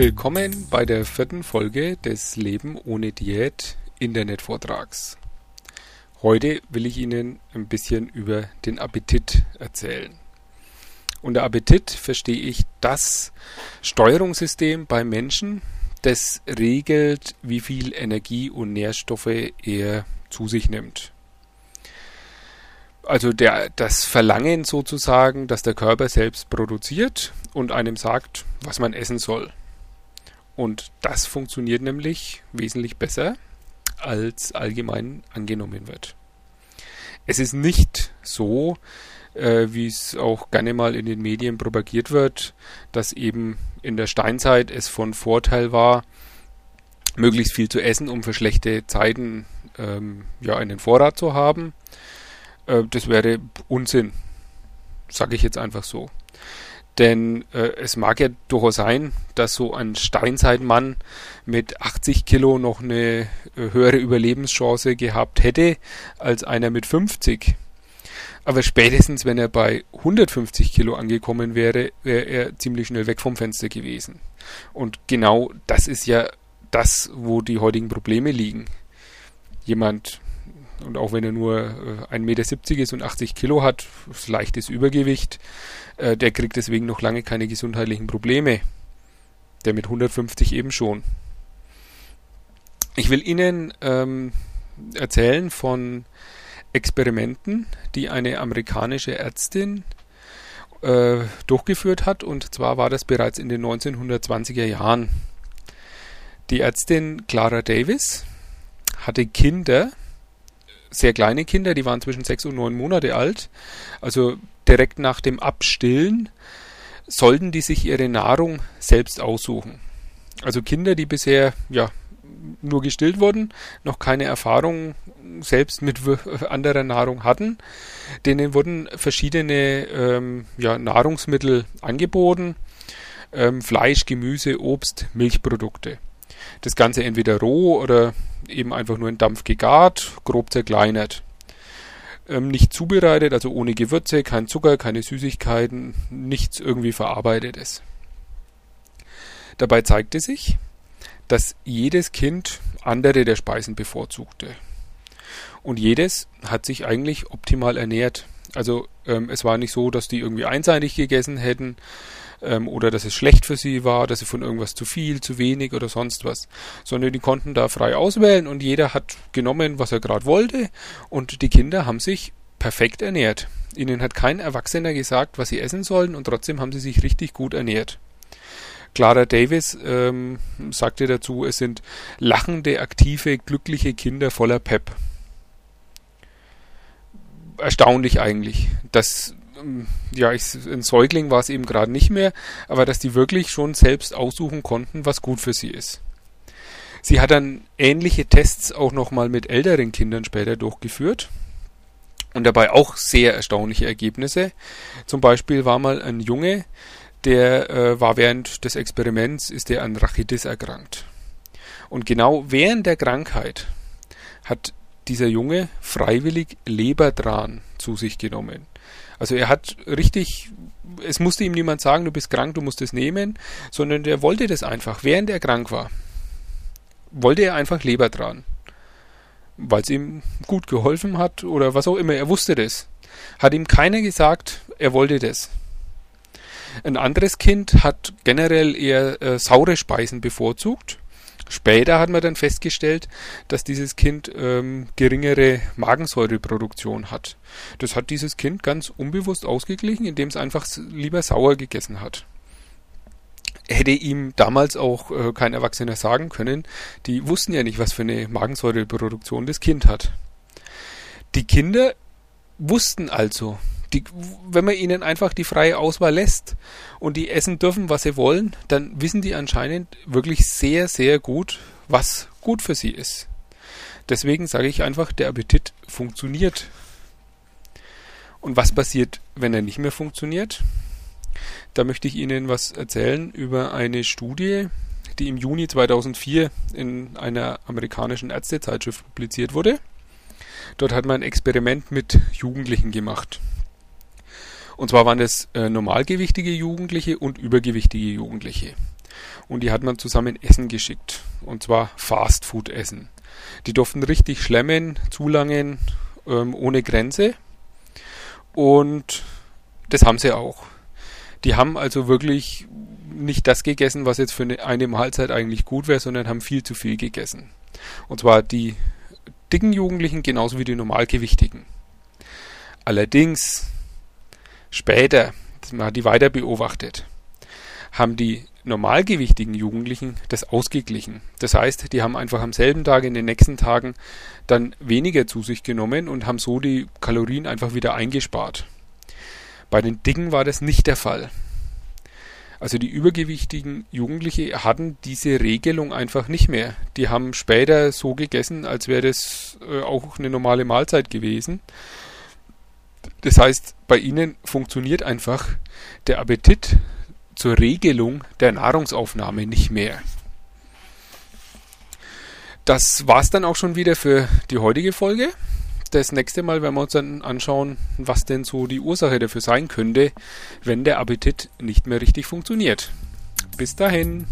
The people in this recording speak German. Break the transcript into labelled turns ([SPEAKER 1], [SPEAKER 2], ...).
[SPEAKER 1] Willkommen bei der vierten Folge des Leben ohne Diät Internetvortrags. Heute will ich Ihnen ein bisschen über den Appetit erzählen. Unter Appetit verstehe ich das Steuerungssystem beim Menschen, das regelt, wie viel Energie und Nährstoffe er zu sich nimmt. Also der, das Verlangen sozusagen, dass der Körper selbst produziert und einem sagt, was man essen soll. Und das funktioniert nämlich wesentlich besser, als allgemein angenommen wird. Es ist nicht so, äh, wie es auch gerne mal in den Medien propagiert wird, dass eben in der Steinzeit es von Vorteil war, möglichst viel zu essen, um für schlechte Zeiten ähm, ja einen Vorrat zu haben. Äh, das wäre Unsinn, sage ich jetzt einfach so. Denn äh, es mag ja durchaus sein, dass so ein Steinzeitmann mit 80 Kilo noch eine äh, höhere Überlebenschance gehabt hätte als einer mit 50. Aber spätestens, wenn er bei 150 Kilo angekommen wäre, wäre er ziemlich schnell weg vom Fenster gewesen. Und genau das ist ja das, wo die heutigen Probleme liegen. Jemand und auch wenn er nur 1,70 äh, Meter ist und 80 Kilo hat, leichtes Übergewicht, äh, der kriegt deswegen noch lange keine gesundheitlichen Probleme. Der mit 150 eben schon. Ich will Ihnen ähm, erzählen von Experimenten, die eine amerikanische Ärztin äh, durchgeführt hat. Und zwar war das bereits in den 1920er Jahren. Die Ärztin Clara Davis hatte Kinder, sehr kleine Kinder, die waren zwischen sechs und neun Monate alt. Also direkt nach dem Abstillen sollten die sich ihre Nahrung selbst aussuchen. Also Kinder, die bisher ja nur gestillt wurden, noch keine Erfahrung selbst mit anderer Nahrung hatten, denen wurden verschiedene ähm, ja, Nahrungsmittel angeboten. Ähm, Fleisch, Gemüse, Obst, Milchprodukte. Das Ganze entweder roh oder eben einfach nur in Dampf gegart, grob zerkleinert. Ähm, nicht zubereitet, also ohne Gewürze, kein Zucker, keine Süßigkeiten, nichts irgendwie verarbeitetes. Dabei zeigte sich, dass jedes Kind andere der Speisen bevorzugte. Und jedes hat sich eigentlich optimal ernährt. Also ähm, es war nicht so, dass die irgendwie einseitig gegessen hätten, ähm, oder dass es schlecht für sie war, dass sie von irgendwas zu viel, zu wenig oder sonst was, sondern die konnten da frei auswählen und jeder hat genommen, was er gerade wollte und die Kinder haben sich perfekt ernährt. Ihnen hat kein Erwachsener gesagt, was sie essen sollen und trotzdem haben sie sich richtig gut ernährt. Clara Davis ähm, sagte dazu, es sind lachende, aktive, glückliche Kinder voller Pep. Erstaunlich eigentlich, dass ja, ich, ein Säugling war es eben gerade nicht mehr, aber dass die wirklich schon selbst aussuchen konnten, was gut für sie ist. Sie hat dann ähnliche Tests auch nochmal mit älteren Kindern später durchgeführt und dabei auch sehr erstaunliche Ergebnisse. Zum Beispiel war mal ein Junge, der äh, war während des Experiments, ist er an Rachitis erkrankt. Und genau während der Krankheit hat dieser Junge freiwillig Leberdran zu sich genommen. Also er hat richtig, es musste ihm niemand sagen, du bist krank, du musst es nehmen, sondern der wollte das einfach, während er krank war. Wollte er einfach Leber dran. Weil es ihm gut geholfen hat oder was auch immer, er wusste das. Hat ihm keiner gesagt, er wollte das. Ein anderes Kind hat generell eher äh, saure Speisen bevorzugt Später hat man dann festgestellt, dass dieses Kind ähm, geringere Magensäureproduktion hat. Das hat dieses Kind ganz unbewusst ausgeglichen, indem es einfach lieber sauer gegessen hat. Hätte ihm damals auch äh, kein Erwachsener sagen können, die wussten ja nicht, was für eine Magensäureproduktion das Kind hat. Die Kinder wussten also, die, wenn man ihnen einfach die freie Auswahl lässt und die essen dürfen, was sie wollen, dann wissen die anscheinend wirklich sehr, sehr gut, was gut für sie ist. Deswegen sage ich einfach, der Appetit funktioniert. Und was passiert, wenn er nicht mehr funktioniert? Da möchte ich Ihnen was erzählen über eine Studie, die im Juni 2004 in einer amerikanischen Ärztezeitschrift publiziert wurde. Dort hat man ein Experiment mit Jugendlichen gemacht. Und zwar waren es äh, normalgewichtige Jugendliche und übergewichtige Jugendliche. und die hat man zusammen Essen geschickt. Und zwar Fastfood-Essen. Die durften richtig schlemmen, zulangen, ähm, ohne Grenze. Und das haben sie auch. Die haben also wirklich nicht das gegessen, was jetzt für eine, eine Mahlzeit eigentlich gut wäre, sondern haben viel zu viel gegessen. Und zwar die dicken Jugendlichen genauso wie die normalgewichtigen. Allerdings später, man hat die weiter beobachtet, haben die normalgewichtigen Jugendlichen das ausgeglichen. Das heißt, die haben einfach am selben Tag in den nächsten Tagen dann weniger zu sich genommen und haben so die Kalorien einfach wieder eingespart. Bei den Dicken war das nicht der Fall. Also die übergewichtigen Jugendliche hatten diese Regelung einfach nicht mehr. Die haben später so gegessen, als wäre das äh, auch eine normale Mahlzeit gewesen. Das heißt, bei ihnen funktioniert einfach der Appetit zur Regelung der Nahrungsaufnahme nicht mehr. Das war's dann auch schon wieder für die heutige Folge. Das nächste Mal werden wir uns dann anschauen, was denn so die Ursache dafür sein könnte, wenn der Appetit nicht mehr richtig funktioniert. Bis dahin.